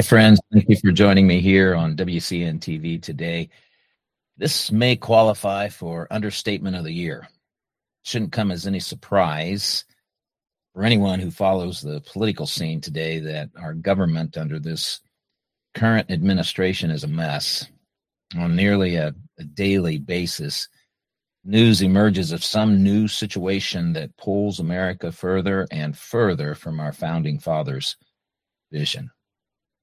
Hi, friends. Thank you for joining me here on WCN TV today. This may qualify for understatement of the year. Shouldn't come as any surprise for anyone who follows the political scene today that our government under this current administration is a mess. On nearly a, a daily basis, news emerges of some new situation that pulls America further and further from our founding fathers' vision.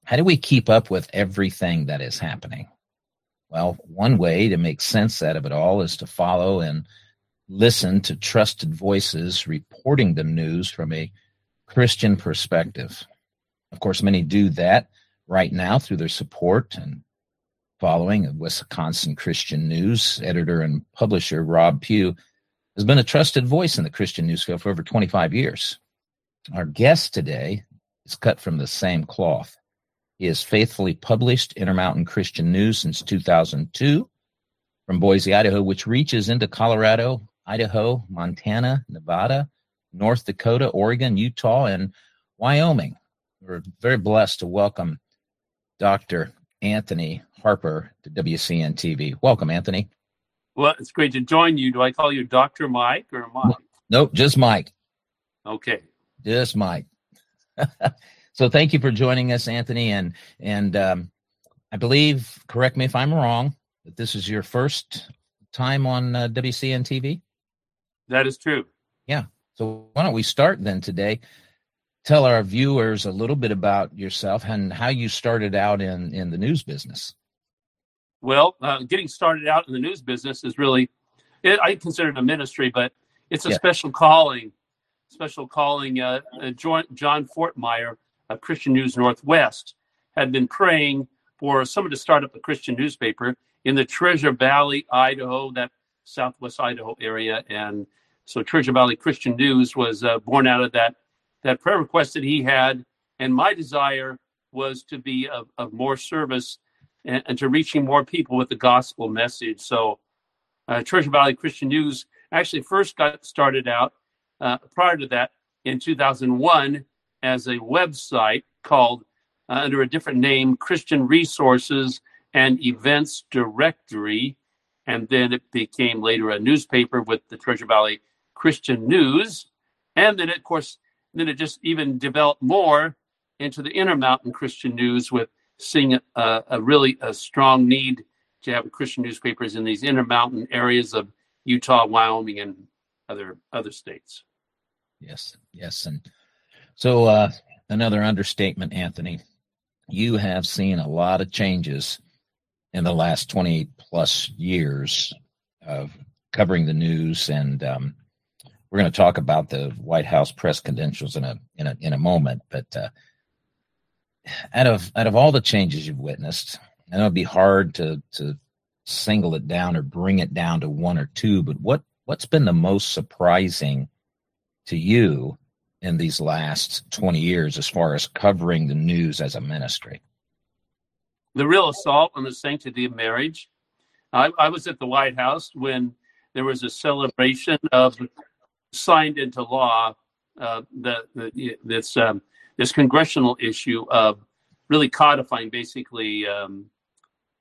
How do we keep up with everything that is happening? Well, one way to make sense out of it all is to follow and listen to trusted voices reporting the news from a Christian perspective. Of course, many do that right now through their support and following of Wisconsin Christian News. Editor and publisher Rob Pugh has been a trusted voice in the Christian news field for over 25 years. Our guest today is cut from the same cloth. He has faithfully published Intermountain Christian News since 2002 from Boise, Idaho, which reaches into Colorado, Idaho, Montana, Nevada, North Dakota, Oregon, Utah, and Wyoming. We're very blessed to welcome Dr. Anthony Harper to WCN TV. Welcome, Anthony. Well, it's great to join you. Do I call you Dr. Mike or Mike? Nope, just Mike. Okay. Just Mike. So thank you for joining us, Anthony. And and um, I believe, correct me if I'm wrong, that this is your first time on uh, WCN TV. That is true. Yeah. So why don't we start then today? Tell our viewers a little bit about yourself and how you started out in in the news business. Well, uh, getting started out in the news business is really, it, I consider it a ministry, but it's a yeah. special calling. Special calling. Uh, uh, John Fortmeyer of Christian News Northwest had been praying for someone to start up a Christian newspaper in the Treasure Valley, Idaho, that southwest Idaho area. And so Treasure Valley Christian News was uh, born out of that, that prayer request that he had. And my desire was to be of, of more service and, and, to reaching more people with the gospel message. So uh, Treasure Valley Christian News actually first got started out uh, prior to that in 2001 as a website called uh, under a different name Christian Resources and Events Directory. And then it became later a newspaper with the Treasure Valley Christian News. And then, of course, then it just even developed more into the Intermountain Christian News with seeing a, a really a strong need to have Christian newspapers in these intermountain areas of Utah, Wyoming, and other other states. Yes, yes, and so, uh, another understatement, Anthony. You have seen a lot of changes in the last 20 plus years of covering the news. And um, we're going to talk about the White House press credentials in a, in a, in a moment. But uh, out of, out of all the changes you've witnessed, I know it'd be hard to, to single it down or bring it down to one or two, but what, what's been the most surprising to you in these last 20 years as far as covering the news as a ministry? The real assault on the sanctity of marriage. I, I was at the White House when there was a celebration of signed into law uh, the, the, this um, this congressional issue of really codifying basically um,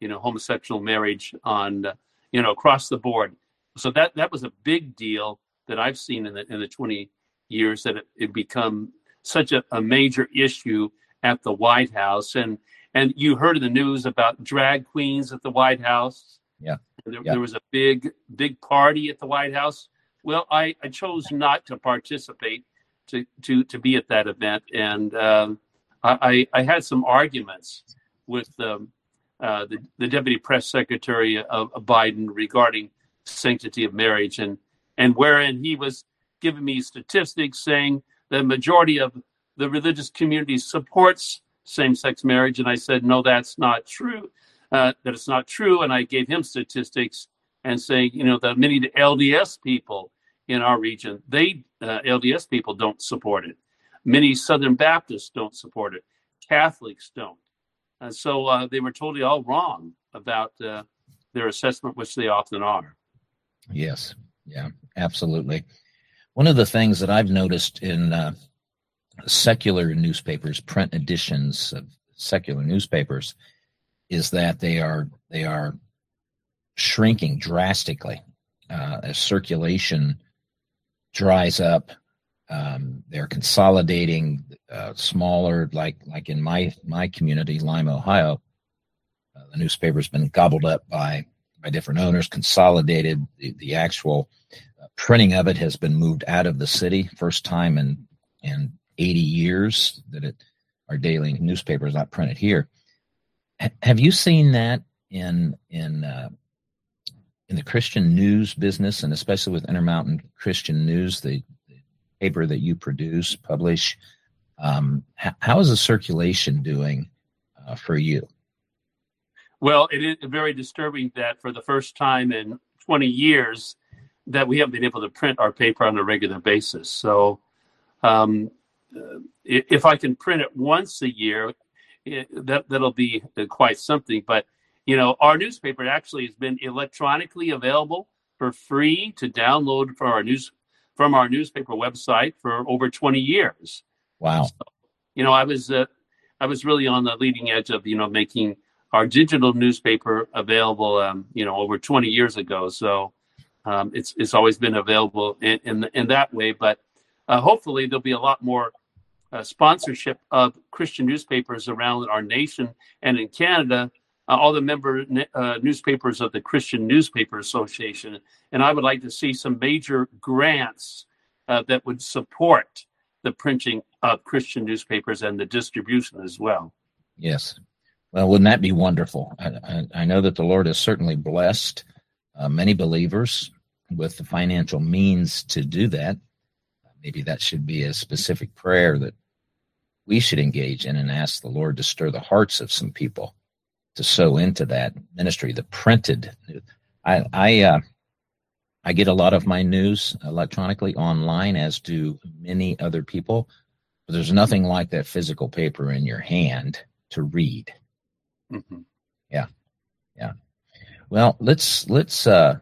you know homosexual marriage on you know across the board. So that that was a big deal that I've seen in the in the 20 years that it, it become such a, a major issue at the White House and and you heard in the news about drag queens at the White House. Yeah. There, yeah. there was a big, big party at the White House. Well, I, I chose not to participate to, to, to be at that event. And um, I, I had some arguments with um, uh, the, the deputy press secretary of, of Biden regarding sanctity of marriage and, and wherein he was giving me statistics saying the majority of the religious community supports same-sex marriage, and I said, no, that's not true. Uh, that it's not true, and I gave him statistics and saying, you know, that many LDS people in our region, they uh, LDS people don't support it. Many Southern Baptists don't support it. Catholics don't. And so uh, they were totally all wrong about uh, their assessment, which they often are. Yes. Yeah, absolutely. One of the things that I've noticed in uh, secular newspapers, print editions of secular newspapers, is that they are they are shrinking drastically uh, as circulation dries up. Um, they're consolidating uh, smaller, like like in my my community, Lima, Ohio. Uh, the newspaper's been gobbled up by by different owners, consolidated. The, the actual printing of it has been moved out of the city, first time in in 80 years that it our daily newspaper is not printed here. H- have you seen that in in uh, in the Christian news business, and especially with Intermountain Christian News, the, the paper that you produce, publish? Um, h- how is the circulation doing uh, for you? Well, it is very disturbing that for the first time in 20 years that we haven't been able to print our paper on a regular basis. So um, uh, if I can print it once a year, it, that that'll be quite something. But you know, our newspaper actually has been electronically available for free to download for our news from our newspaper website for over 20 years. Wow. So, you know, I was uh, I was really on the leading edge of you know making our digital newspaper available. Um, you know, over 20 years ago. So um, it's it's always been available in in, in that way. But uh, hopefully, there'll be a lot more uh, sponsorship of Christian newspapers around our nation and in Canada, uh, all the member uh, newspapers of the Christian Newspaper Association. And I would like to see some major grants uh, that would support the printing of Christian newspapers and the distribution as well. Yes. Well, wouldn't that be wonderful? I, I, I know that the Lord has certainly blessed uh, many believers with the financial means to do that maybe that should be a specific prayer that we should engage in and ask the Lord to stir the hearts of some people to sow into that ministry. The printed, I I uh, I get a lot of my news electronically online, as do many other people. But there's nothing like that physical paper in your hand to read. Mm-hmm. Yeah, yeah. Well, let's let's uh,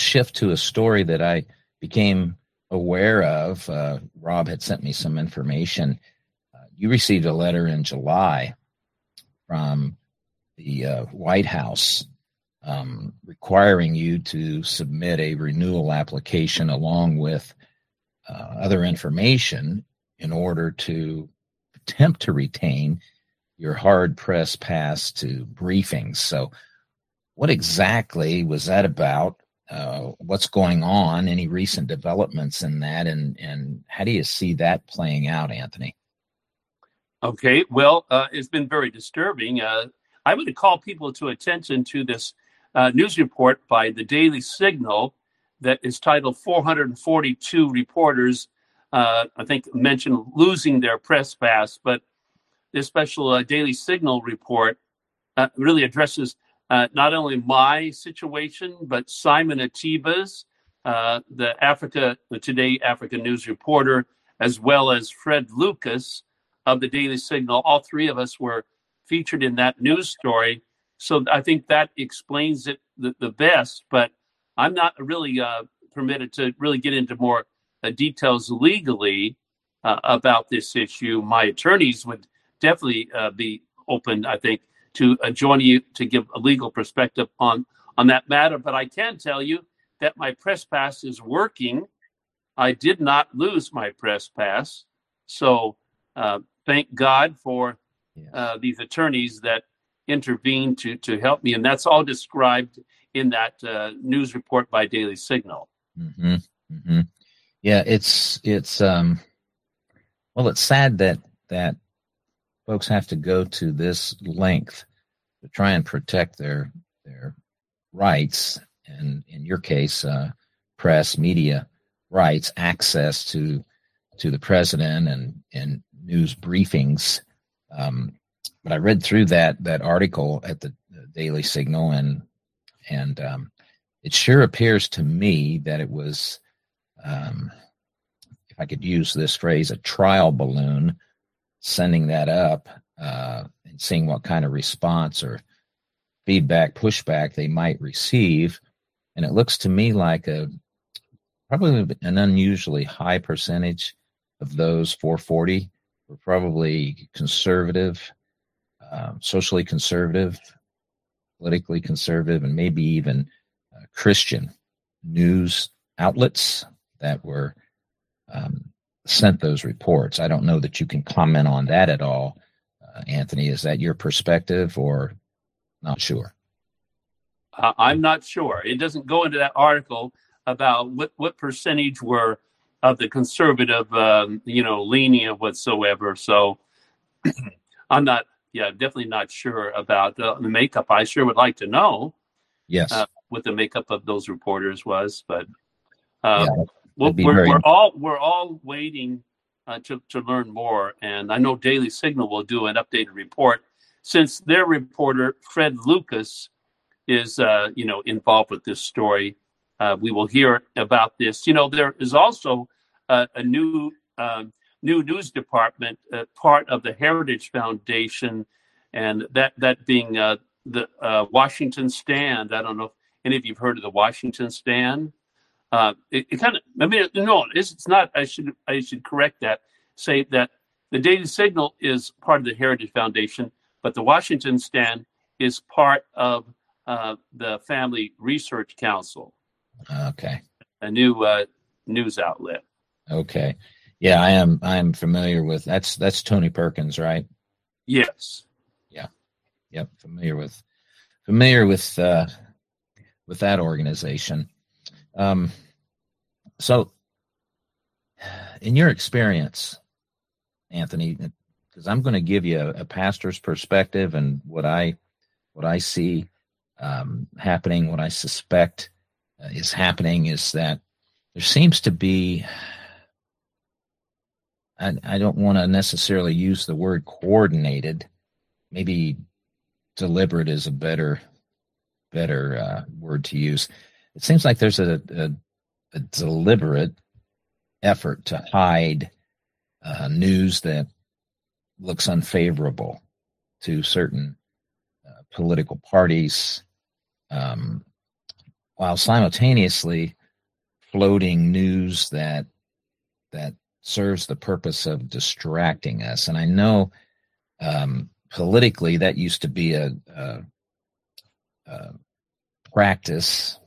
shift to a story that I became aware of. Uh, Rob had sent me some information. Uh, you received a letter in July from the uh, White House um, requiring you to submit a renewal application along with uh, other information in order to attempt to retain your hard press pass to briefings. So, what exactly was that about? Uh, what's going on, any recent developments in that, and and how do you see that playing out, Anthony? Okay, well, uh, it's been very disturbing. Uh, I would call people to attention to this uh, news report by the Daily Signal that is titled 442 reporters, uh, I think, mentioned losing their press pass, but this special Daily Signal report really addresses uh, not only my situation, but Simon Ateba's, uh, the Africa the Today Africa News reporter, as well as Fred Lucas of the Daily Signal. All three of us were featured in that news story. So I think that explains it the, the best. But I'm not really uh, permitted to really get into more uh, details legally uh, about this issue. My attorneys would definitely uh, be open, I think, to uh, joining you to give a legal perspective on on that matter. But I can tell you that my press pass is working. I did not lose my press pass, so uh, thank God for uh, these attorneys that intervened to to help me, and that's all described in that uh, news report by Daily Signal. Mm-hmm. Mm-hmm. Yeah, it's it's um, well, it's sad that that folks have to go to this length to try and protect their their rights, and in your case, uh, press media rights, access to to the president and and news briefings. Um, but I read through that that article at the, Daily Signal, and and um, it sure appears to me that it was, um, if I could use this phrase, a trial balloon sending that up uh, and seeing what kind of response or feedback, pushback they might receive. And it looks to me like a probably an unusually high percentage of those 440 were probably conservative, uh, socially conservative, politically conservative, and maybe even uh, Christian news outlets that were um, sent those reports. I don't know that you can comment on that at all, uh, Anthony. Is that your perspective or not sure? Uh, I'm not sure. It doesn't go into that article about what, what percentage were of the conservative, um, you know, lenient whatsoever. So I'm not, yeah, definitely not sure about uh, the makeup. I sure would like to know. Yes. Uh, what the makeup of those reporters was, but uh, yeah we're, we're all we're all waiting uh, to to learn more, and I know Daily Signal will do an updated report since their reporter Fred Lucas is uh, you know involved with this story. Uh, we will hear about this. You know, there is also a new um, new news department, uh, part of the Heritage Foundation, and that that being uh, the uh, Washington Stand. I don't know if any of you've heard of the Washington Stand. Uh, it, it kind of, I mean, no, it's, it's not. I should, I should correct that. Say that the Daily Signal is part of the Heritage Foundation, but the Washington Stand is part of uh, the Family Research Council. Okay. A new uh, news outlet. Okay. Yeah, I am. I am familiar with that's that's Tony Perkins, right? Yes. Yeah. Yep. Familiar with familiar with uh, with that organization. Um, so, in your experience, Anthony, because I'm going to give you a, a, pastor's perspective and what I what I see um, happening, what I suspect uh, is happening is that there seems to be. I, I don't want to necessarily use the word coordinated. Maybe deliberate is a better better uh, word to use it seems like there's a, a, a deliberate effort to hide uh, news that looks unfavorable to certain uh, political parties, um, while simultaneously floating news that that serves the purpose of distracting us. And I know um, politically that used to be a, a, a practice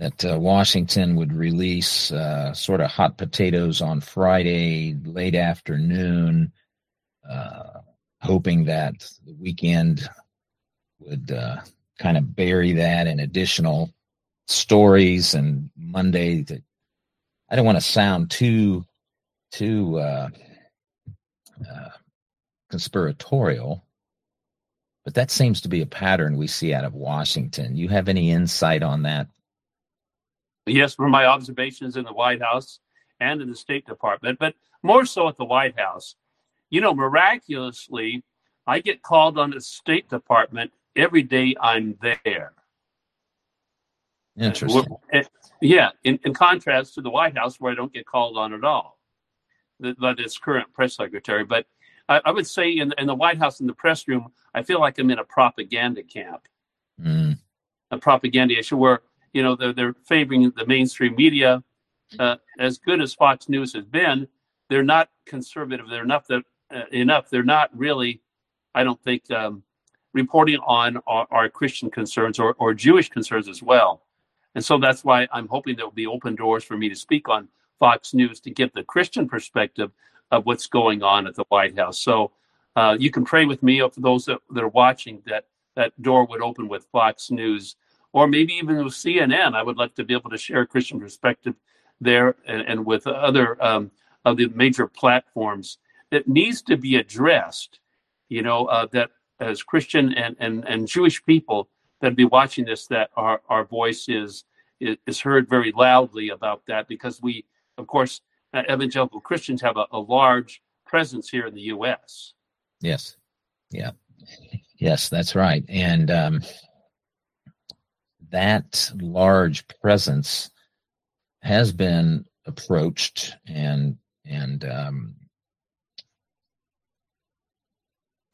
that uh, Washington would release uh, sort of hot potatoes on Friday late afternoon, uh, hoping that the weekend would uh, kind of bury that in additional stories. And Monday, that I don't want to sound too too uh, uh, conspiratorial, but that seems to be a pattern we see out of Washington. You have any insight on that? Yes, from my observations in the White House and in the State Department, but more so at the White House. You know, miraculously, I get called on the State Department every day I'm there. Interesting. Uh, yeah, in, in contrast to the White House, where I don't get called on at all, that its current press secretary. But I, I, would say in, in the White House, in the press room, I feel like I'm in a propaganda camp, mm. a propaganda issue where you know, they're, they're favoring the mainstream media. Uh, as good as Fox News has been, they're not conservative. They're enough that uh, enough. They're not really, I don't think, um, reporting on our, our, Christian concerns or, or Jewish concerns as well. And so that's why I'm hoping there will be open doors for me to speak on Fox News to give the Christian perspective of what's going on at the White House. So uh, you can pray with me for those that, that, are watching that that door would open with Fox News or maybe even with CNN. I would like to be able to share a Christian perspective there and, and with other um, of the major platforms that needs to be addressed. You know uh, that as Christian and, and, and Jewish people that be watching this, that our, our voice is, is, heard very loudly about that because we, of course, uh, evangelical Christians have a, a large presence here in the U.S. Yes. Yeah. Yes, that's right. And um, that large presence has been approached and and um,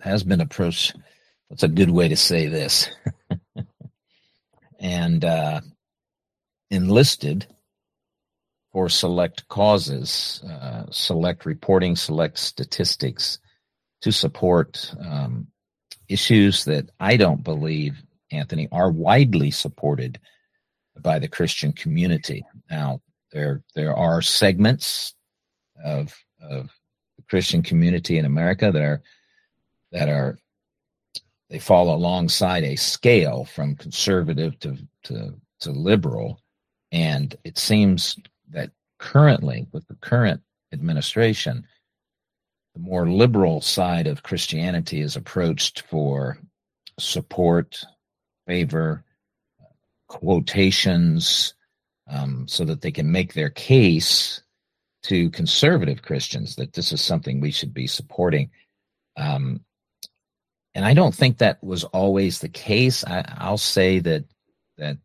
has been approached. That's a good way to say this. and uh, enlisted for select causes, uh, select reporting, select statistics to support um, issues that I don't believe, Anthony, are widely supported by the Christian community. Now, there there are segments of of the Christian community in America that are that are they fall alongside a scale from conservative to to to liberal, and it seems that currently with the current administration, the more liberal side of Christianity is approached for support, favor, quotations, um, so that they can make their case to conservative Christians that this is something we should be supporting. Um, and I don't think that was always the case. I, will say that that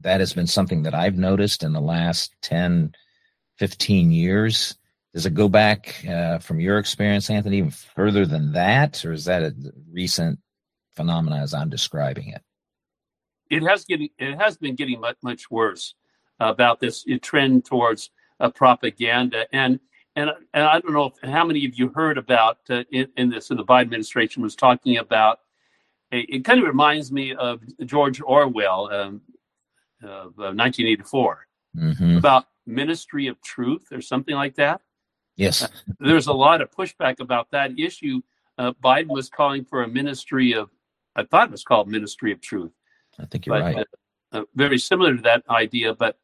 that has been something that I've noticed in the last 10, 15 years. Does it go back uh, from your experience, Anthony, even further than that, or is that a recent phenomenon as I'm describing it? It has getting it has been getting much much worse about this trend towards uh, propaganda and and and I don't know if, how many of you heard about uh, in, in, this. In the Biden administration was talking about. It kind of reminds me of George Orwell, um, of 1984, mm-hmm. about ministry of truth or something like that. Yes. Uh, there's a lot of pushback about that issue. Uh, Biden was calling for a ministry of, I thought it was called Ministry of Truth. I think you're right. Uh, uh, very similar to that idea. But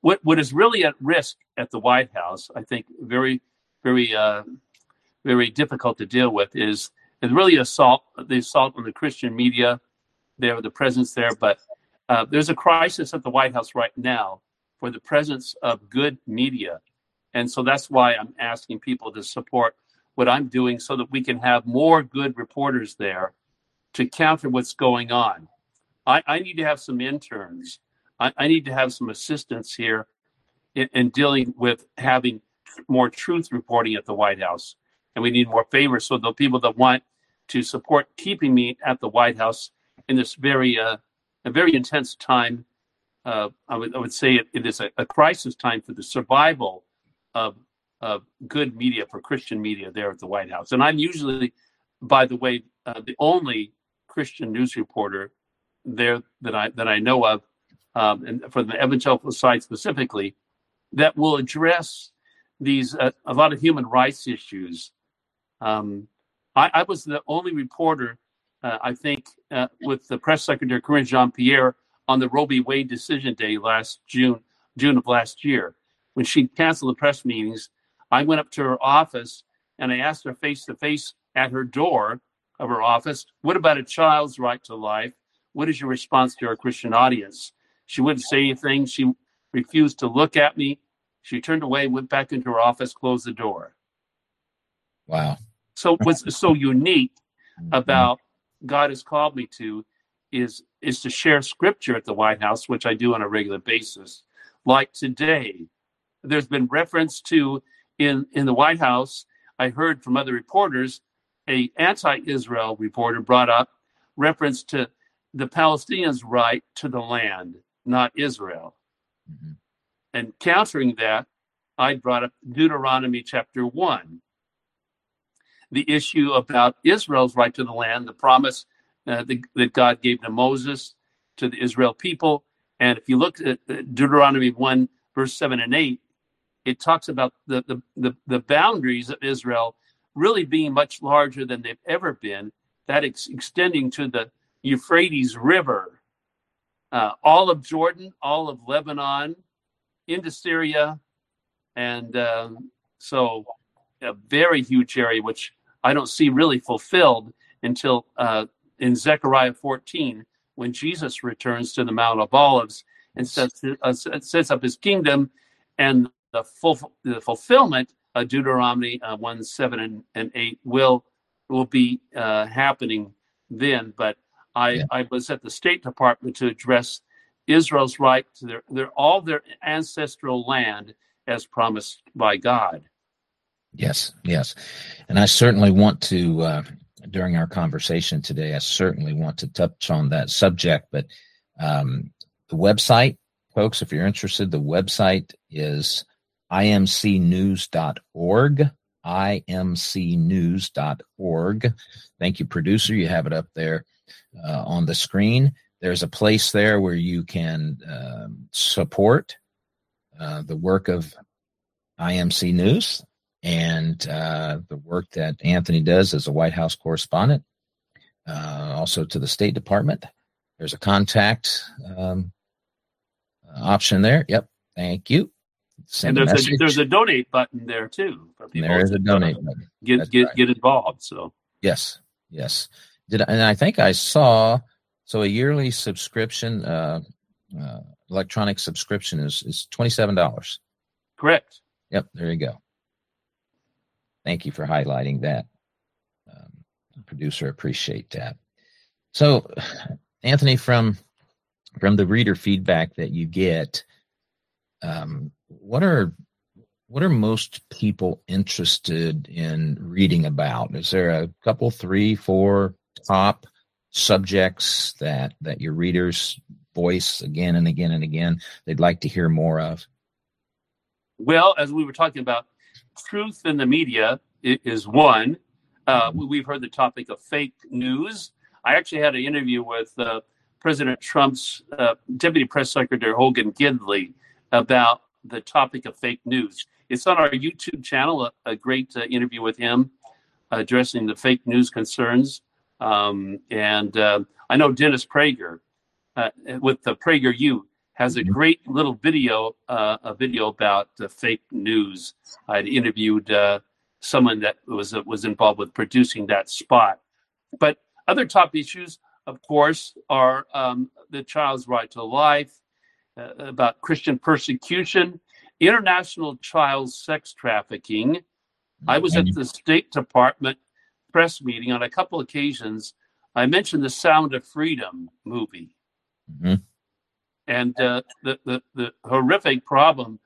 what, what is really at risk at the White House, I think, very, very, uh, very difficult to deal with is, is really assault, the assault on the Christian media. There, the presence there, but uh, there's a crisis at the White House right now for the presence of good media and so that's why I'm asking people to support what I'm doing so that we can have more good reporters there to counter what's going on. I, I need to have some interns. I, I, need to have some assistance here in, in, dealing with having more truth reporting at the White House. And we need more favors so the people that want to support keeping me at the White House in this very uh, a very intense time. Uh, I, would, I would say it, it is a, a crisis time for the survival of, of good media for Christian media there at the White House. And I'm usually, by the way, uh, the only Christian news reporter there that I that I know of, um, and for the evangelical side specifically, that will address these uh, a lot of human rights issues. Um, I, I, was the only reporter, uh, I think, uh, with the press secretary Karine Jean Pierre on the Roe v. Wade decision day last June, June of last year when she canceled the press meetings, I went up to her office and I asked her face to face at her door of her office, What about a child's right to life? What is your response to our Christian audience? She wouldn't say anything. She refused to look at me. She turned away, went back into her office, closed the door. Wow. So what's so unique mm-hmm. about God has called me to is is to share scripture at the White House, which I do on a regular basis. Like today, there's been reference to in in the White House. I heard from other reporters, a anti-Israel reporter brought up reference to the Palestinians' right to the land. not Israel. Mm-hmm. And countering that, I brought up Deuteronomy chapter 1, the issue about Israel's right to the land, the promise uh, the, that God gave to Moses, to the Israel people. And if you look at Deuteronomy 1, verse 7 and 8, it talks about the, the, the, the boundaries of Israel really being much larger than they've ever been, that ex- extending to the Euphrates River, uh, all of Jordan, all of Lebanon, into Syria, and um, so a very huge area, which I don't see really fulfilled until uh, in Zechariah 14, when Jesus returns to the Mount of Olives and sets, uh, sets up his kingdom, and the full the fulfillment of Deuteronomy uh, 1, 7, and, and 8 will will be uh, happening then. But I, yeah. I was at the State Department to address Israel's right to their, their all their ancestral land as promised by God. Yes, yes. And I certainly want to, uh, during our conversation today, I certainly want to touch on that subject. But um, the website, folks, if you're interested, the website is imcnews.org. imcnews.org. Thank you, producer. You have it up there uh, on the screen. There's a place there where you can uh, support uh, the work of IMC News and uh, the work that Anthony does as a White House correspondent, uh, also to the State Department. There's a contact um, option there. Yep. Thank you. Send and there's a, a, there's a donate button there too. there is a donate button. Get That's get right. get involved. So yes, yes. Did and I think I saw so a yearly subscription, uh, uh, electronic subscription is is twenty seven dollars. Correct. Yep. There you go. Thank you for highlighting that. Um, producer, appreciate that. So, Anthony, from from the reader feedback that you get, um, what are what are most people interested in reading about? Is there a couple, three, four top subjects that that your readers voice again and again and again they'd like to hear more of? Well, as we were talking about, truth in the media is one. Uh, we've heard the topic of fake news. I actually had an interview with uh, President Trump's uh, Deputy Press Secretary Hogan Gidley about the topic of fake news. It's on our YouTube channel, a, a great uh, interview with him addressing the fake news concerns. Um, and uh, I know Dennis Prager uh, with the Prager U has a mm-hmm. great little video, uh, a video about fake news. I'd interviewed uh, someone that was uh, was involved with producing that spot. But other top issues, of course, are um, the child's right to life, uh, about Christian persecution, international child sex trafficking. I was at mm-hmm. the State Department press meeting on a couple occasions. I mentioned the Sound of Freedom movie. Mm-hmm and uh, the, the, the horrific problem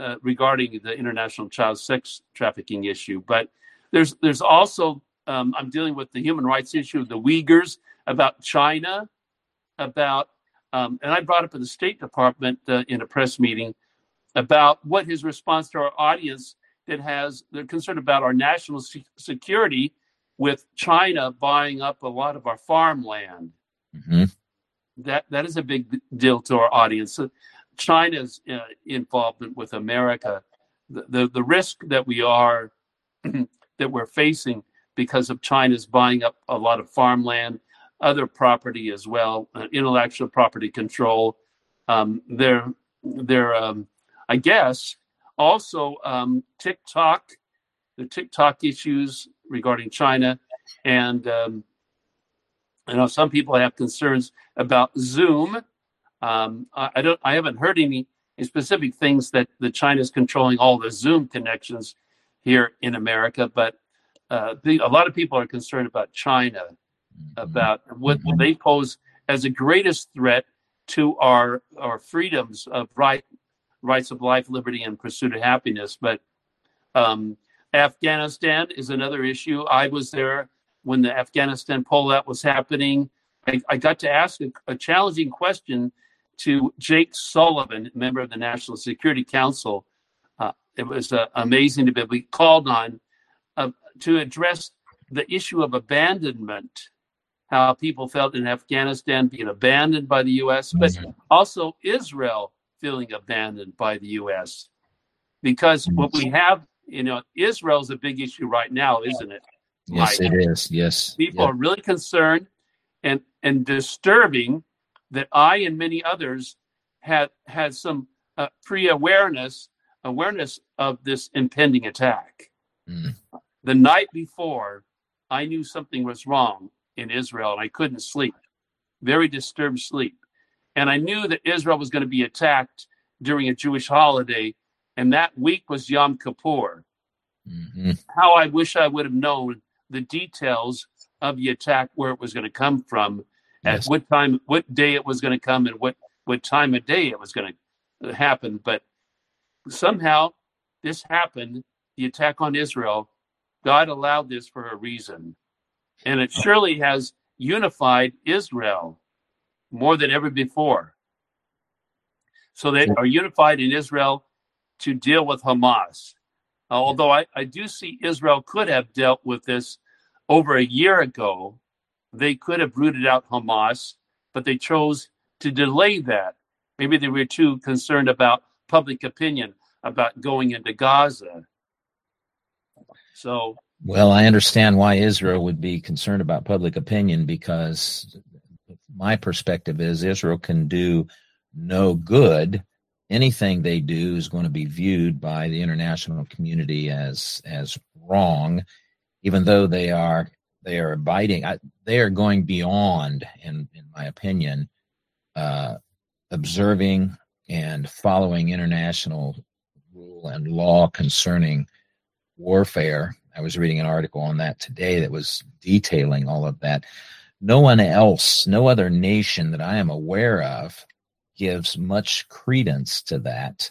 uh, regarding the international child sex trafficking issue. But there's there's also um, I'm dealing with the human rights issue of the Uyghurs, about China, about um, and I brought up in the State Department uh, in a press meeting about what his response to our audience that has they're concerned about our national security with China buying up a lot of our farmland. Mm-hmm that that is a big deal to our audience. China's uh, involvement with America, the, the, the risk that we are that we're facing because of China's buying up a lot of farmland, other property as well, uh, intellectual property control. Um, they're they're um, I guess also um, TikTok, the TikTok issues regarding China, and um, I know some people have concerns about Zoom. Um, I, I, don't. I haven't heard any, specific things that the China is controlling all the Zoom connections here in America, but uh, the, a lot of people are concerned about China. About what, what they pose as the greatest threat to our our freedoms of right rights of life, liberty, and pursuit of happiness. But um, Afghanistan is another issue. I was there when the Afghanistan pullout was happening. I, I got to ask a, a, challenging question to Jake Sullivan, member of the National Security Council. Uh, it was uh, amazing to be called on uh, to address the issue of abandonment, how people felt in Afghanistan being abandoned by the U.S., but mm-hmm. also Israel feeling abandoned by the U.S. Because what we have, you know, Israel is a big issue right now, isn't it? Yes, it is. Yes, people are really concerned and and disturbing that I and many others had had some uh, pre-awareness awareness of this impending attack. Mm. The night before, I knew something was wrong in Israel, and I couldn't sleep. Very disturbed sleep, and I knew that Israel was going to be attacked during a Jewish holiday, and that week was Yom Kippur. Mm-hmm. How I wish I would have known the details of the attack, where it was going to come from, yes. at what time, what day it was going to come, and what what time of day it was going to happen. But somehow this happened. The attack on Israel, God allowed this for a reason, and it surely has unified Israel more than ever before. So they are unified in Israel to deal with Hamas. Uh, although I, I do see Israel could have dealt with this over a year ago. They could have rooted out Hamas, but they chose to delay that. Maybe they were too concerned about public opinion about going into Gaza. So, well, I understand why Israel would be concerned about public opinion because my perspective is Israel can do no good anything they do is going to be viewed by the international community as as wrong, even though they are they are abiding. I, they are going beyond, in in my opinion, uh, observing and following international rule and law concerning warfare. I was reading an article on that today that was detailing all of that. No one else, no other nation that I am aware of gives much credence to that,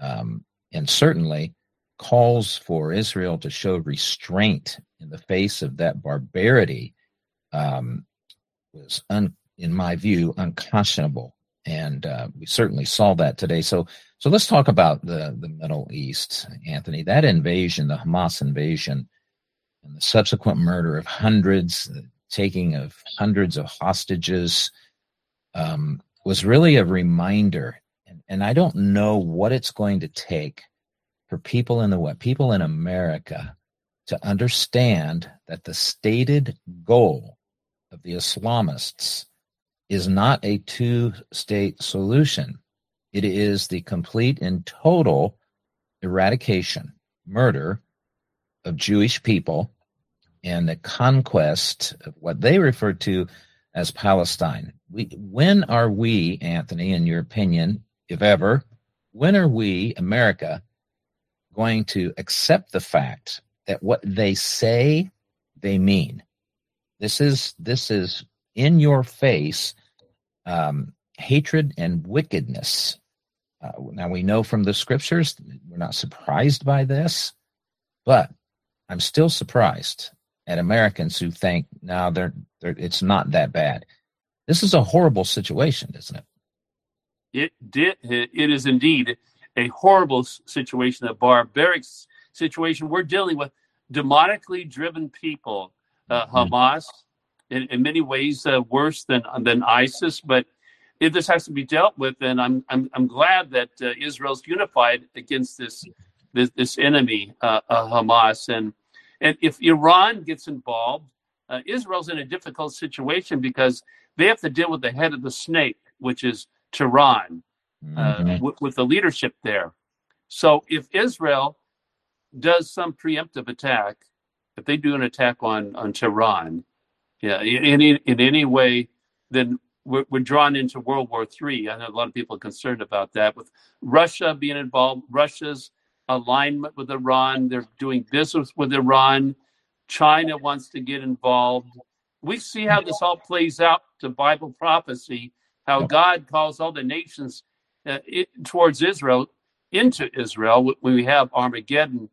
um, and certainly calls for Israel to show restraint in the face of that barbarity um, was, un, in my view, unconscionable. And uh, we certainly saw that today. So, so let's talk about the the Middle East, Anthony. That invasion, the Hamas invasion, and the subsequent murder of hundreds, the taking of hundreds of hostages, um, was really a reminder. And, and I don't know what it's going to take for people in the what people in America to understand that the stated goal of the Islamists is not a two state solution. It is the complete and total eradication, murder of Jewish people and the conquest of what they refer to as Palestine. We, when are we, Anthony, in your opinion, if ever, when are we, America, going to accept the fact that what they say they mean? This is this is in your face um, hatred and wickedness. Uh, now we know from the scriptures we're not surprised by this, but I'm still surprised at Americans who think now they're, they're it's not that bad. This is a horrible situation, isn't it? It did. It is indeed a horrible situation, a barbaric situation. We're dealing with demonically driven people. Uh, mm-hmm. Hamas, in, in, many ways, uh, worse than than ISIS, but it, this has to be dealt with. And I'm I'm, I'm glad that uh, Israel's unified against this this, this enemy, uh, uh, Hamas, and and if Iran gets involved, uh, Israel's in a difficult situation because they have to deal with the head of the snake, which is Tehran, uh, mm-hmm. w- with the leadership there. So if Israel does some preemptive attack, if they do an attack on on Tehran, yeah, in any in any way, then we're, drawn into World War III. I know a lot of people are concerned about that. With Russia being involved, Russia's alignment with Iran. They're doing business with Iran. China wants to get involved. We see how this all plays out to Bible prophecy, how God calls all the nations uh, it, towards Israel, into Israel, when we have Armageddon.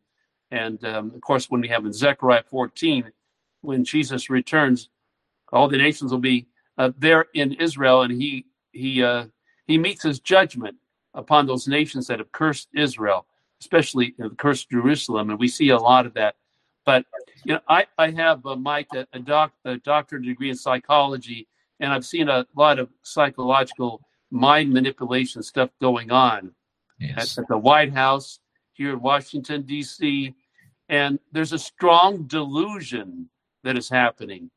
And um, of course, when we have in Zechariah 14, when Jesus returns, all the nations will be uh, there in Israel, and he he uh, he meets his judgment upon those nations that have cursed Israel, especially you know, cursed Jerusalem, and we see a lot of that. But you know, I I have uh, Mike a, a doc a doctorate degree in psychology, and I've seen a lot of psychological mind manipulation stuff going on yes. at, at the White House here in Washington D.C. And there's a strong delusion that is happening.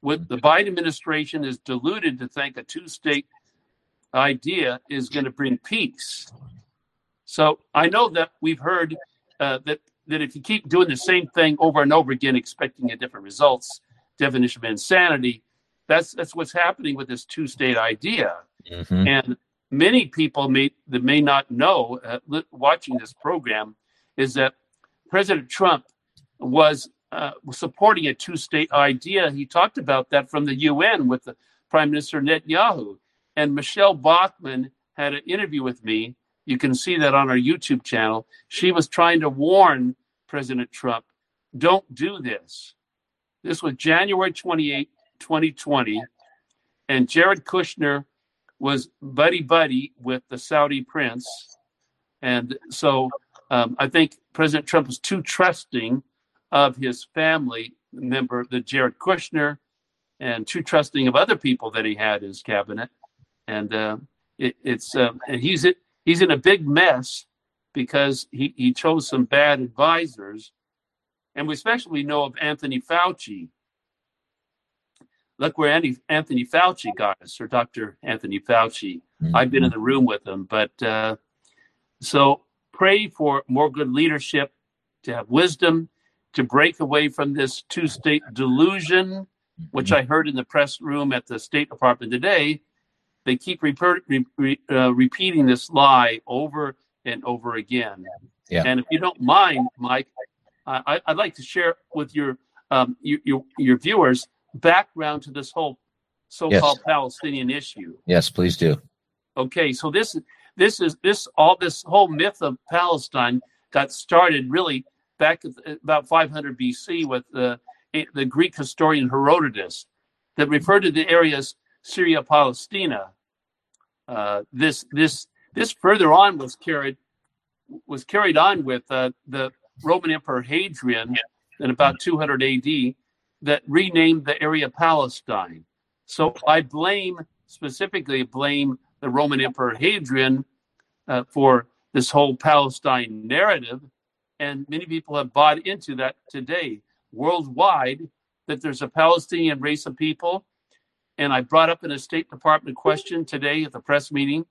With the Biden administration is deluded to think a two-state idea is going to bring peace. So I know that we've heard uh, that that if you keep doing the same thing over and over again, expecting a different results, definition of insanity, that's that's what's happening with this two-state idea. Mm-hmm. And many people may that may not know, uh, watching this program, is that President Trump was uh, supporting a two-state idea. He talked about that from the UN with the Prime Minister Netanyahu. And Michele Bachmann had an interview with me. You can see that on our YouTube channel. She was trying to warn President Trump, don't do this. This was January 28, 2020. And Jared Kushner was buddy buddy with the Saudi prince. And so um, I think President Trump was too trusting of his family member, the Jared Kushner, and too trusting of other people that he had in his cabinet and uh, it, it's uh, and he's he's in a big mess because he, he chose some bad advisors, and we especially know of Anthony Fauci. Look where Andy, Anthony Fauci got us, or Dr. Anthony Fauci. Mm-hmm. I've been in the room with him, but uh, so pray for more good leadership, to have wisdom, to break away from this two-state delusion, which mm-hmm. I heard in the press room at the State Department today they keep re- re- uh, repeating this lie over and over again. Yeah. And if you don't mind, Mike, I, would like to share with your, um, your, your, your viewers background to this whole so-called yes. Palestinian issue. Yes, please do. Okay, so this this is this all this whole myth of Palestine got started really back about 500 BC with the the Greek historian Herodotus that referred to the areas Syria Palestina uh, this this this further on was carried was carried on with uh, the Roman Emperor Hadrian in about 200 AD that renamed the area Palestine. So I blame specifically blame the Roman Emperor Hadrian uh, for this whole Palestine narrative, and many people have bought into that today worldwide that there's a Palestinian race of people and I brought up in a State Department question today at the press meeting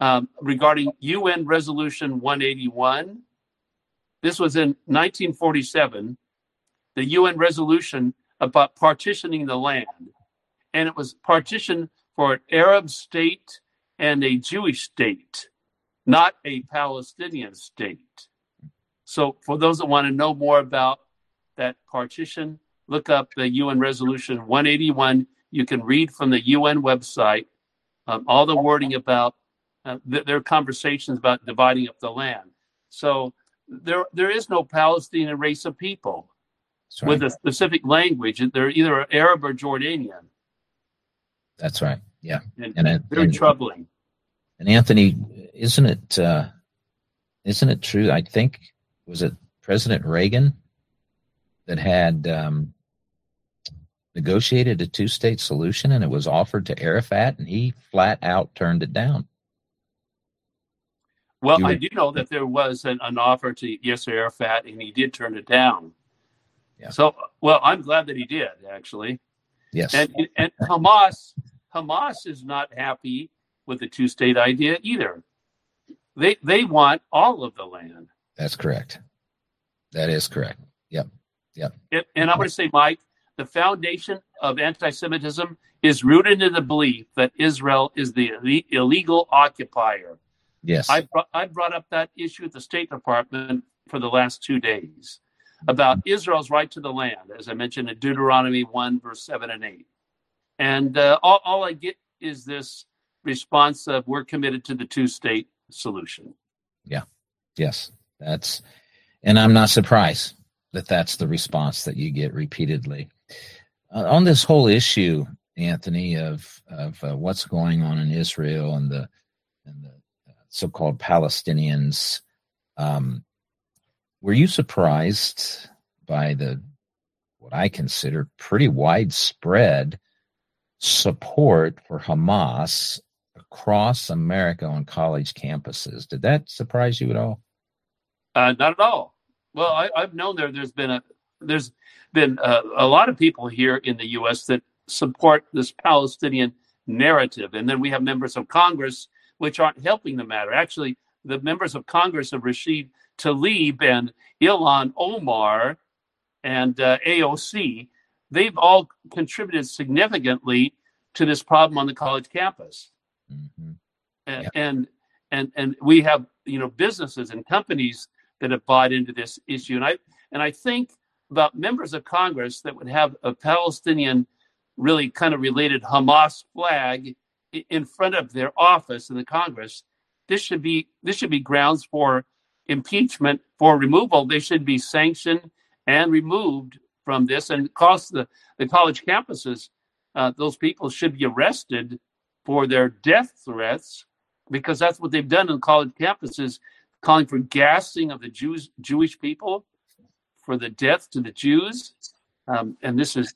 um, regarding UN Resolution 181. This was in 1947, the UN resolution about partitioning the land. And it was partitioned for an Arab state and a Jewish state, not a Palestinian state. So, for those that want to know more about that partition, look up the UN Resolution 181 you can read from the UN website um, all the wording about uh, th- their conversations about dividing up the land. So there, there is no Palestinian race of people right. with a specific language. They're either Arab or Jordanian. That's right. Yeah, and, and very and, troubling. And Anthony, isn't it? Uh, isn't it true? I think was it President Reagan that had um, negotiated a two state solution and it was offered to Arafat and he flat out turned it down. Well, you I do know that there was an, an offer to Yasser Arafat and he did turn it down. Yeah. So, well, I'm glad that he did actually. Yes. And, and Hamas, Hamas is not happy with the two state idea either. They they want all of the land. That's correct. That is correct. Yep. Yep. And, going to say, Mike, the foundation of anti Semitism is rooted in the belief that Israel is the illegal occupier. Yes. I brought, I brought up that issue at the State Department for the last two days about Israel's right to the land, as I mentioned in Deuteronomy 1, verse 7 and 8. And uh, all, all I get is this response of we're committed to the two state solution. Yeah. Yes. That's, and I'm not surprised that that's the response that you get repeatedly. Uh, on this whole issue, Anthony, of of uh, what's going on in Israel and the and the uh, so-called Palestinians. Um, were you surprised by the what I consider pretty widespread support for Hamas across America on college campuses? Did that surprise you at all? Uh, not at all. Well, I, have known there. There's been a there's been a, a lot of people here in the U.S. that support this Palestinian narrative, and then we have members of Congress which aren't helping the matter. Actually, the members of Congress of Rashid Tlaib and Ilhan Omar and uh, AOC, they've all contributed significantly to this problem on the college campus. Mm-hmm. And, and and and we have you know businesses and companies that have bought into this issue. And I and I think about members of Congress that would have a Palestinian, really kind of related Hamas flag in front of their office in the Congress. This should be this should be grounds for impeachment for removal. They should be sanctioned and removed from this and cost the, the college campuses. Uh, those people should be arrested for their death threats because that's what they've done on college campuses calling for gassing of the Jews, Jewish people, for the death to the Jews. Um, and this is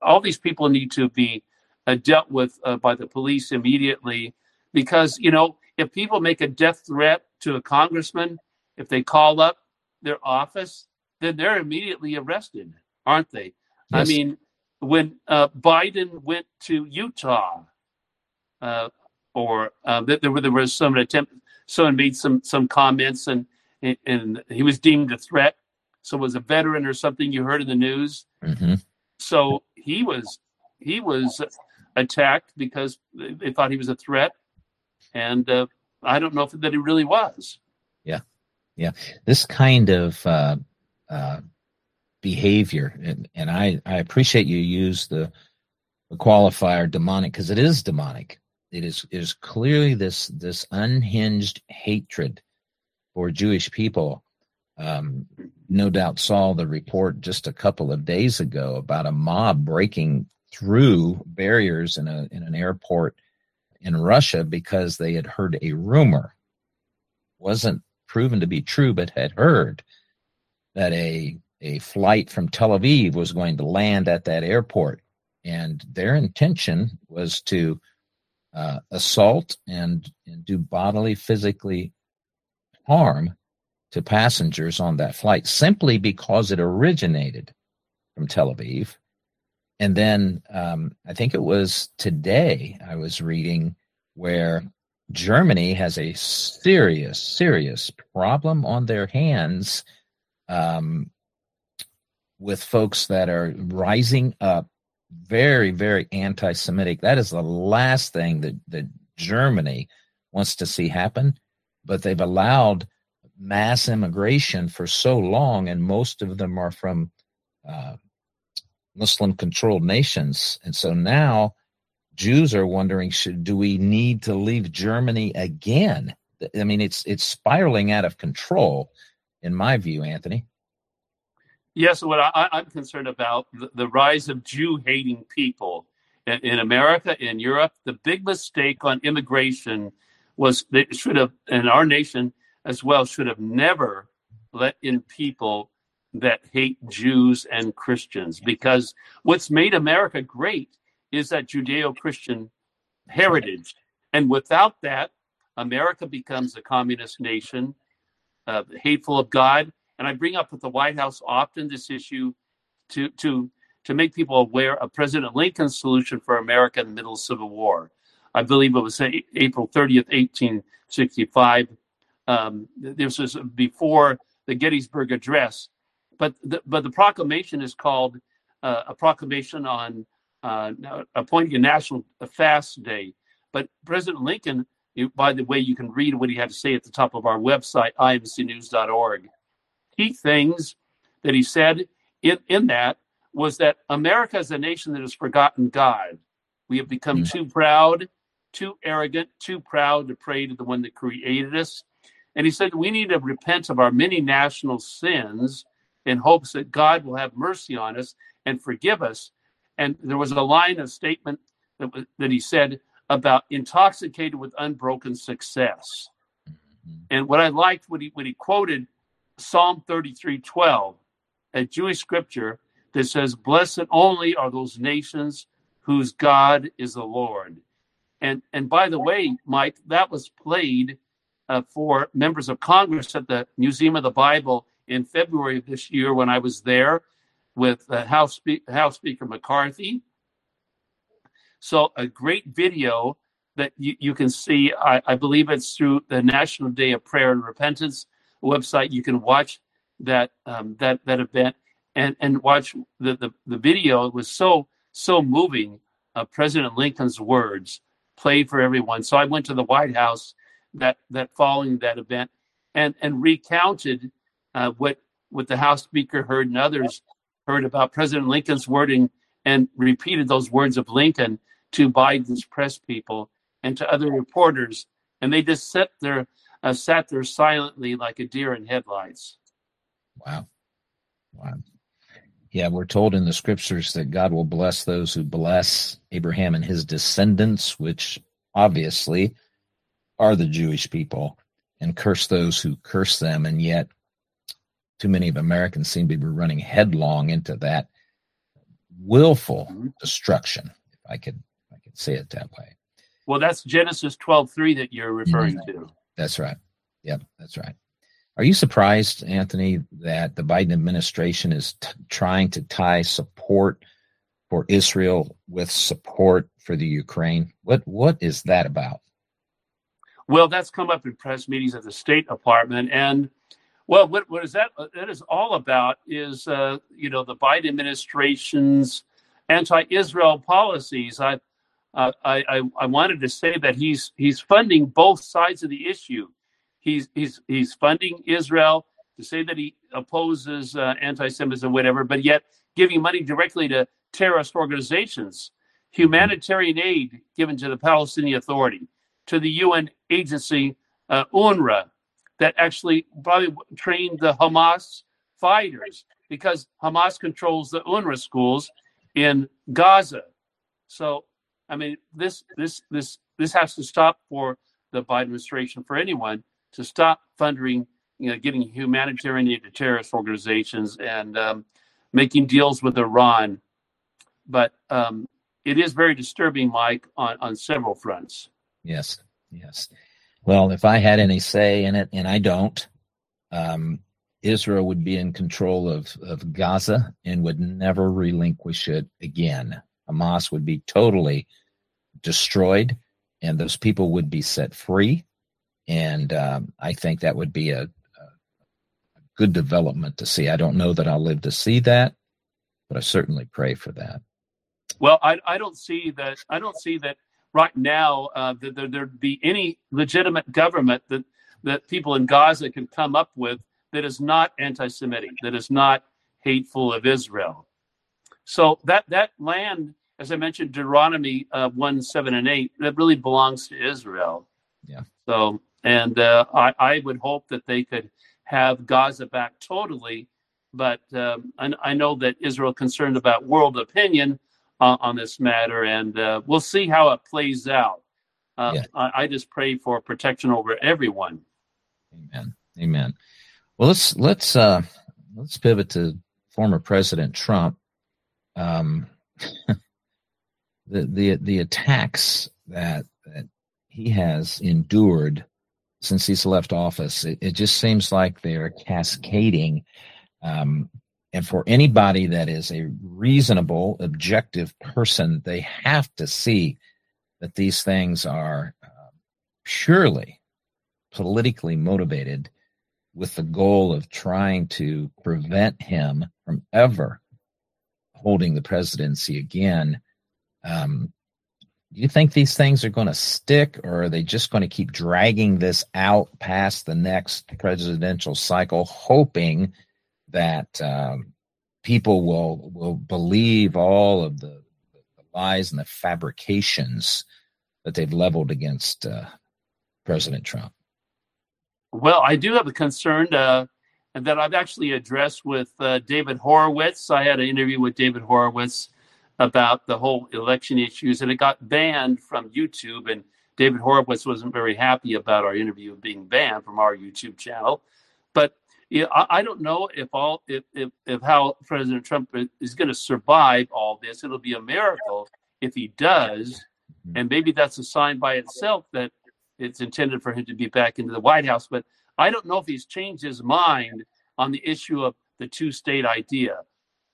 all these people need to be uh, dealt with uh, by the police immediately because you know if people make a death threat to a congressman if they call up their office then they're immediately arrested aren't they yes. i mean when uh, biden went to utah uh, or uh, there, were, there was some attempt someone made some some comments and and he was deemed a threat. So was a veteran or something you heard in the news. Mm-hmm. So he was he was attacked because they thought he was a threat, and uh, I don't know if that he really was. Yeah, yeah. This kind of uh, uh, behavior, and, and I I appreciate you use the, the qualifier demonic because it is demonic it is is clearly this this unhinged hatred for Jewish people. Um, no doubt saw the report just a couple of days ago about a mob breaking through barriers in a in an airport in Russia because they had heard a rumor wasn't proven to be true but had heard that a a flight from Tel Aviv was going to land at that airport and their intention was to uh, assault and, and do bodily physically harm to passengers on that flight simply because it originated from Tel Aviv. And then um, I think it was today I was reading where Germany has a serious, serious problem on their hands um, with folks that are rising up very, very anti Semitic. That is the last thing that, that Germany wants to see happen. But they've allowed mass immigration for so long, and most of them are from uh, Muslim controlled nations. And so now Jews are wondering should do we need to leave Germany again? I mean, it's it's spiraling out of control, in my view, Anthony. Yes, what I, am concerned about the, the, rise of Jew-hating people in, in, America, in Europe. The big mistake on immigration was they should have, and our nation as well, should have never let in people that hate Jews and Christians. Because what's made America great is that Judeo-Christian heritage, and without that, America becomes a communist nation, uh, hateful of God and I bring up with the White House often this issue to to to make people aware of President Lincoln's solution for America in the middle of the Civil War. I believe it was April 30th, 1865. Um, this was before the Gettysburg Address, but the, but the proclamation is called uh, a proclamation on uh, appointing a national fast day. But President Lincoln, by the way, you can read what he had to say at the top of our website, imcnews.org key things that he said in, in that was that America is a nation that has forgotten God. We have become mm-hmm. too proud, too arrogant, too proud to pray to the one that created us. And he said we need to repent of our many national sins in hopes that God will have mercy on us and forgive us. And there was a line of statement that, that he said, about intoxicated with unbroken success. Mm-hmm. And what I liked when he when he quoted Psalm 33, 12, a Jewish scripture that says, Blessed only are those nations whose God is the Lord. And and by the way, Mike, that was played uh, for members of Congress at the Museum of the Bible in February of this year when I was there with uh, House, Spe- House Speaker McCarthy. So a great video that you, you can see. I, I believe it's through the National Day of Prayer and Repentance website. You can watch that um, that that event and and watch the the, the video. It was so so moving. Uh, President Lincoln's words played for everyone. So I went to the White House that that following that event and and recounted uh, what what the House Speaker heard and others heard about President Lincoln's wording and repeated those words of Lincoln to Biden's press people and to other reporters, and they just set there uh, sat there silently like a deer in headlights. Wow, wow. Yeah, we're told in the scriptures that God will bless those who bless Abraham and his descendants, which obviously are the Jewish people, and curse those who curse them. And yet, too many of Americans seem to be running headlong into that willful mm-hmm. destruction, if I could, if I could say it that way. Well, that's Genesis twelve three that you're referring mm-hmm. to. That's right. Yep, that's right. Are you surprised, Anthony, that the Biden administration is t- trying to tie support for Israel with support for the Ukraine? What what is that about? Well, that's come up in press meetings at the State Department, and well, what what is that? That is all about is uh, you know the Biden administration's anti-Israel policies. I, uh, I I I wanted to say that he's he's funding both sides of the issue. He's he's he's funding Israel to say that he opposes uh, anti-Semitism, whatever, but yet giving money directly to terrorist organizations, humanitarian aid given to the Palestinian Authority, to the UN agency uh, UNRWA that actually probably trained the Hamas fighters because Hamas controls the UNRWA schools in Gaza. So, I mean, this this this this has to stop for the Biden administration for anyone to stop funding, you know, getting humanitarian aid to terrorist organizations and um, making deals with Iran. But um, it is very disturbing, Mike, on on several fronts. Yes, yes. Well, if I had any say in it, and I don't, um, Israel would be in control of, of Gaza and would never relinquish it again. Hamas would be totally destroyed, and those people would be set free. And um, I think that would be a, a, good development to see. I don't know that I'll live to see that, but I certainly pray for that. Well, I, I don't see that. I don't see that right now uh, that there, there'd be any legitimate government that that people in Gaza can come up with that is not anti-Semitic, that is not hateful of Israel. So that that land, as I mentioned, Deuteronomy uh, one, seven, and eight, that really belongs to Israel. Yeah. So, and uh, I, I would hope that they could have Gaza back totally, but um, I, I know that Israel concerned about world opinion uh, on this matter, and uh, we'll see how it plays out. Uh, yeah. I, I, just pray for protection over everyone. Amen. Amen. Well, let's let's uh, let's pivot to former President Trump. Um, the the the attacks that that he has endured since he's left office, it, it just seems like they're cascading um, and for anybody that is a reasonable, objective person, they have to see that these things are uh, purely politically motivated with the goal of trying to prevent him from ever holding the presidency again. Um, do you think these things are going to stick, or are they just going to keep dragging this out past the next presidential cycle, hoping that um, people will will believe all of the, the, lies and the fabrications that they've leveled against uh, President Trump? Well, I do have a concern uh, that I've actually addressed with uh, David Horowitz. I had an interview with David Horowitz about the whole election issues, and it got banned from YouTube. And David Horowitz wasn't very happy about our interview being banned from our YouTube channel. But yeah, I, I don't know if all if, if, if how President Trump is going to survive all this. It'll be a miracle if he does, mm-hmm. and maybe that's a sign by itself that it's intended for him to be back into the White House. But I don't know if he's changed his mind on the issue of the two-state idea.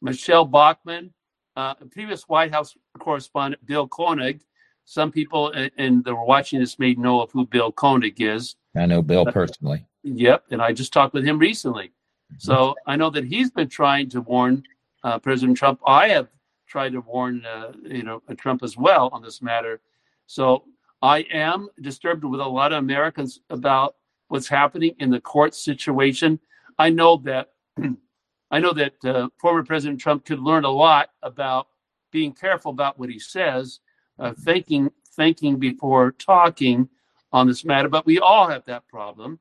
Michele Bachmann, uh, previous White House correspondent Bill Koenig. Some people in, the watching this may know of who Bill Koenig is. I know Bill personally. Yep, and I just talked with him recently. Mm-hmm. So I know that he's been trying to warn uh, President Trump. I have tried to warn, uh, you know, Trump as well on this matter. So I am disturbed with a lot of Americans about what's happening in the court situation. I know that I know that uh, former President Trump could learn a lot about being careful about what he says, uh, thinking thinking before talking on this matter. But we all have that problem.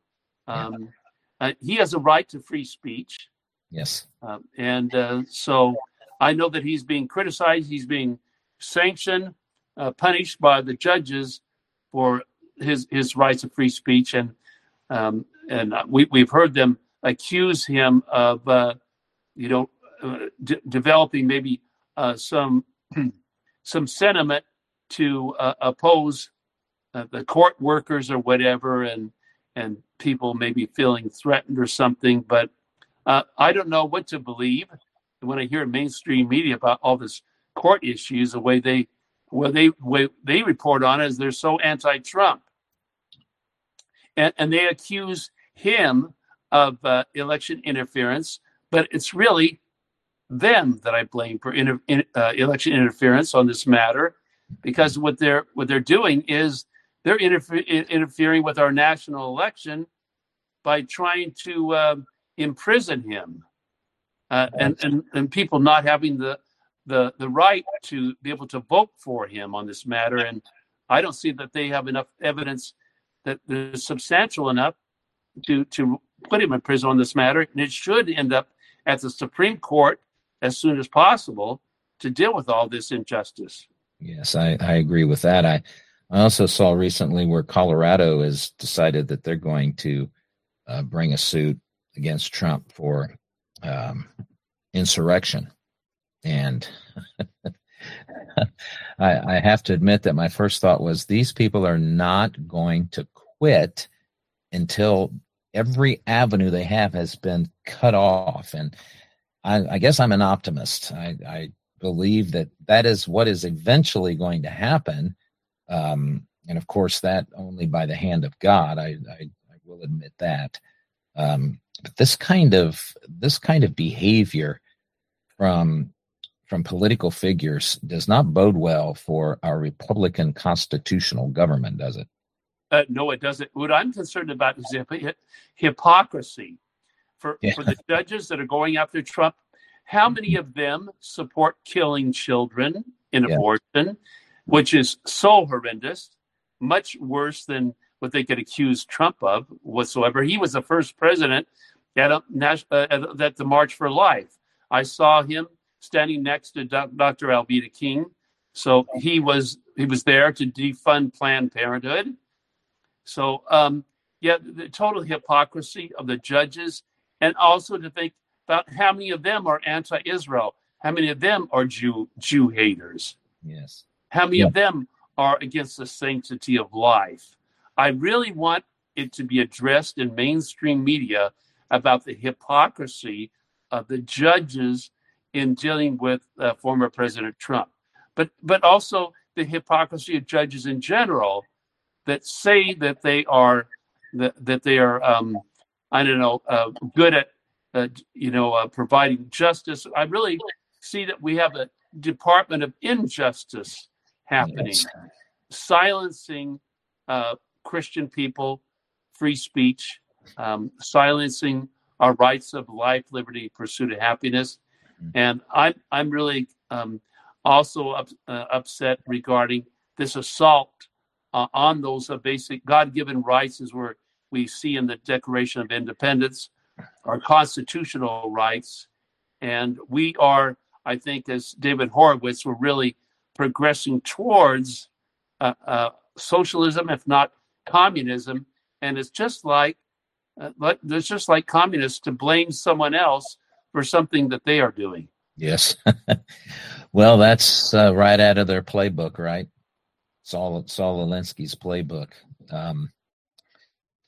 Um, uh, he has a right to free speech. Yes. Um, and uh, so I know that he's being criticized. He's being sanctioned, uh, punished by the judges for his his rights of free speech, and um, and we we've heard them accuse him of uh, you know uh, d- developing maybe uh, some some sentiment to oppose the court workers or whatever, and and people maybe feeling threatened or something. But uh, I don't know what to believe when I hear mainstream media about all this court issues. The way they well they way they report on it is they're so anti-Trump, and and they accuse him of uh, election interference. But it's really them that I blame for inter, in, uh, election interference on this matter, because what they're what they're doing is they're interfe- interfering with our national election by trying to uh, imprison him, uh, and, and and people not having the the the right to be able to vote for him on this matter. And I don't see that they have enough evidence that is substantial enough to to put him in prison on this matter. And it should end up at the Supreme Court as soon as possible to deal with all this injustice. Yes, I, I agree with that. I I also saw recently where Colorado has decided that they're going to uh, bring a suit against Trump for um, insurrection. And I, I, have to admit that my first thought was these people are not going to quit until every avenue they have has been cut off. And I, I guess I'm an optimist. I, I believe that that is what is eventually going to happen um, and of course, that only by the hand of God. I, I, will admit that. Um, but this kind of this kind of behavior from from political figures does not bode well for our Republican constitutional government, does it? Uh, no, it doesn't. What I'm concerned about is hypocrisy for yeah. for the judges that are going after Trump. How many of them support killing children in yeah. abortion? which is so horrendous, much worse than what they could accuse Trump of whatsoever. He was the first president at, a, uh, at the March for Life. I saw him standing next to Dr. Alveda King. So he was he was there to defund Planned Parenthood. So um, yeah, the total hypocrisy of the judges, and also to think about how many of them are anti-Israel, how many of them are Jew Jew haters. Yes. How many yeah. of them are against the sanctity of life? I really want it to be addressed in mainstream media about the hypocrisy of the judges in dealing with uh, former President Trump, but but also the hypocrisy of judges in general that say that they are that, that they are um, I don't know uh, good at uh, you know uh, providing justice. I really see that we have a Department of Injustice happening, yes. silencing uh, Christian people, free speech, um, silencing our rights of life, liberty, pursuit of happiness. Mm-hmm. And I'm I'm really um, also up, uh, upset regarding this assault uh, on those uh, basic God-given rights, as we we see in the Declaration of Independence, our constitutional rights, and we are I think, as David Horowitz, we're really progressing towards uh, uh, socialism, if not communism. And it's just like, uh, like there's just like communists to blame someone else for something that they are doing. Yes. well, that's uh, right out of their playbook, right? Saul Saul Alinsky's playbook. Um,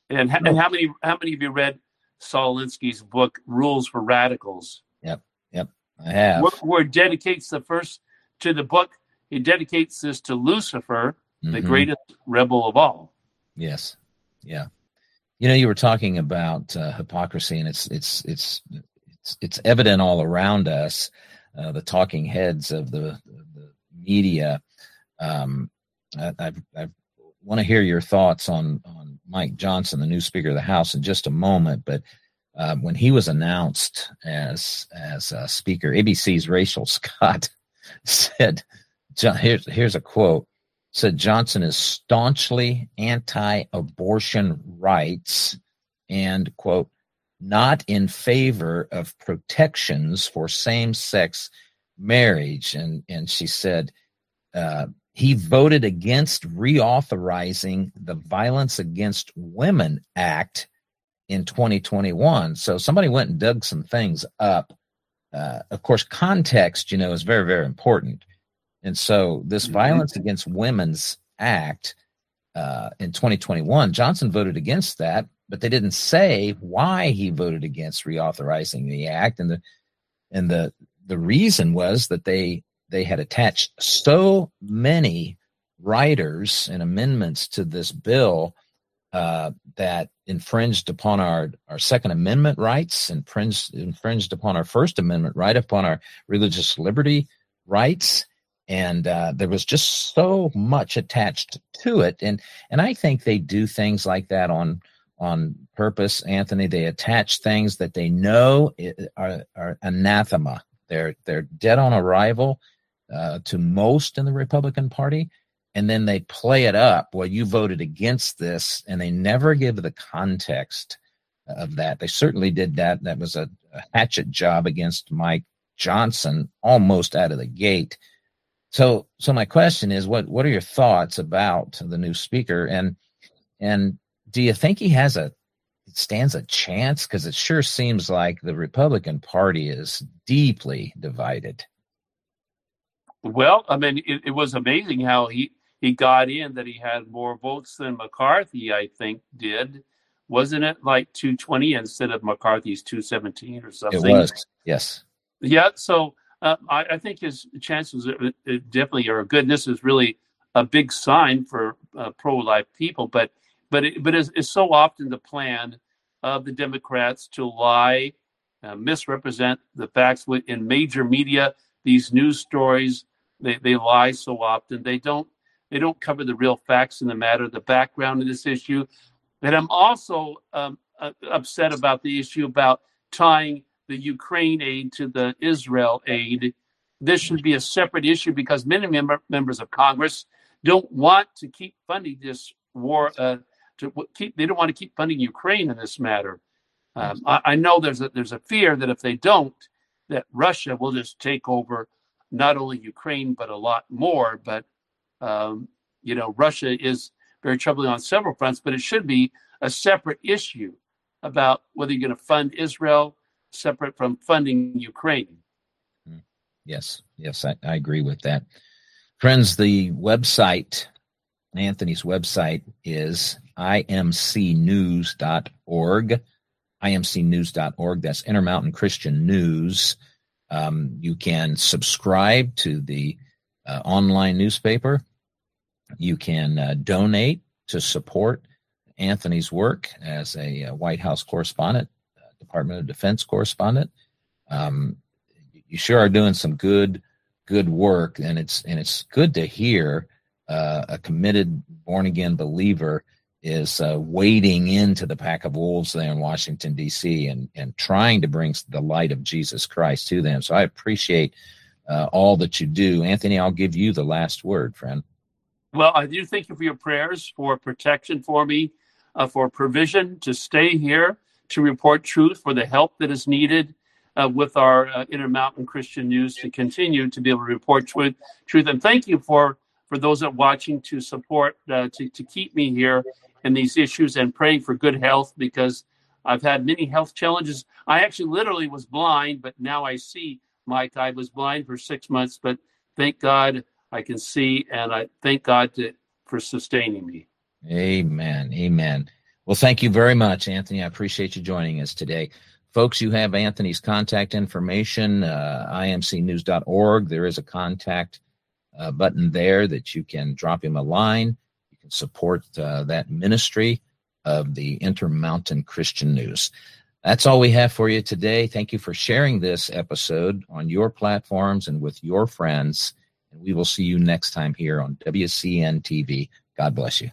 and, and how many how many of you read Saul Alinsky's book Rules for Radicals? Yep, yep, I have. Where, where dedicates the first to the book. He dedicates this to Lucifer, mm-hmm. the greatest rebel of all. Yes, yeah. You know, you were talking about uh, hypocrisy, and it's it's it's it's it's evident all around us. Uh, the talking heads of the, the media. Um, I, I, I want to hear your thoughts on on Mike Johnson, the new Speaker of the House, in just a moment. But uh, when he was announced as as uh, Speaker, ABC's Rachel Scott said, "Here's here's a quote." Said Johnson is staunchly anti-abortion rights and quote not in favor of protections for same-sex marriage and and she said uh, he voted against reauthorizing the Violence Against Women Act in 2021. So somebody went and dug some things up. Uh, of course, context, you know, is very, very important. And so this mm-hmm. Violence Against Women's Act uh, in 2021, Johnson voted against that, but they didn't say why he voted against reauthorizing the act. And the and the the reason was that they they had attached so many writers and amendments to this bill uh, that infringed upon our, our Second Amendment rights, infringed, infringed upon our First Amendment right, upon our religious liberty rights. And uh, there was just so much attached to it. And, and I think they do things like that on, on purpose, Anthony. They attach things that they know are, are anathema. They're, they're dead on arrival uh, to most in the Republican Party. And then they play it up. Well, you voted against this, and they never give the context of that. They certainly did that. That was a, a hatchet job against Mike Johnson almost out of the gate. So, so my question is, what what are your thoughts about the new speaker, and and do you think he has a stands a chance? Because it sure seems like the Republican Party is deeply divided. Well, I mean, it, it, was amazing how he he got in that he had more votes than McCarthy, I think, did. Wasn't it like 220 instead of McCarthy's 217 or something? It was, yes. Yeah, so uh, I, I, think his chances are, definitely are good. And this is really a big sign for uh, pro-life people, but but it, but it's, it's, so often the plan of the Democrats to lie, uh, misrepresent the facts in major media. These news stories they, they lie so often. They don't they don't cover the real facts in the matter, the background of this issue. And I'm also um, uh, upset about the issue about tying the Ukraine aid to the Israel aid. This should be a separate issue because many member, members of Congress don't want to keep funding this war. Uh, to keep, they don't want to keep funding Ukraine in this matter. Um, I, I, know there's a, there's a fear that if they don't, that Russia will just take over not only Ukraine but a lot more. But um, you know, Russia is very troubling on several fronts, but it should be a separate issue about whether you're going to fund Israel separate from funding Ukraine. Hmm. Yes, yes, I, I agree with that. Friends, the website, Anthony's website is imcnews.org. imcnews.org. That's Intermountain Christian News. Um, you can subscribe to the uh, online newspaper. You can uh, donate to support Anthony's work as a uh, White House correspondent, uh, Department of Defense correspondent. Um, you sure are doing some good, good work, and it's and it's good to hear uh, a committed born again believer is uh, wading into the pack of wolves there in Washington D.C. and and trying to bring the light of Jesus Christ to them. So I appreciate uh, all that you do, Anthony. I'll give you the last word, friend. Well, I do thank you for your prayers for protection for me, uh, for provision to stay here to report truth, for the help that is needed. uh, with our uh, Intermountain Christian News to continue to be able to report truth. truth. And thank you for for those that are watching to support uh, to to keep me here in these issues and praying for good health because I've had many health challenges. I actually literally was blind, but now I see. Mike, I was blind for six months, but thank God I can see, and I thank God to, for sustaining me. Amen. Amen. Well, thank you very much, Anthony. I appreciate you joining us today. Folks, you have Anthony's contact information, uh, imcnews.org. There is a contact uh, button there that you can drop him a line. Support uh, that ministry of the Intermountain Christian News. That's all we have for you today. Thank you for sharing this episode on your platforms and with your friends. And we will see you next time here on WCN TV. God bless you.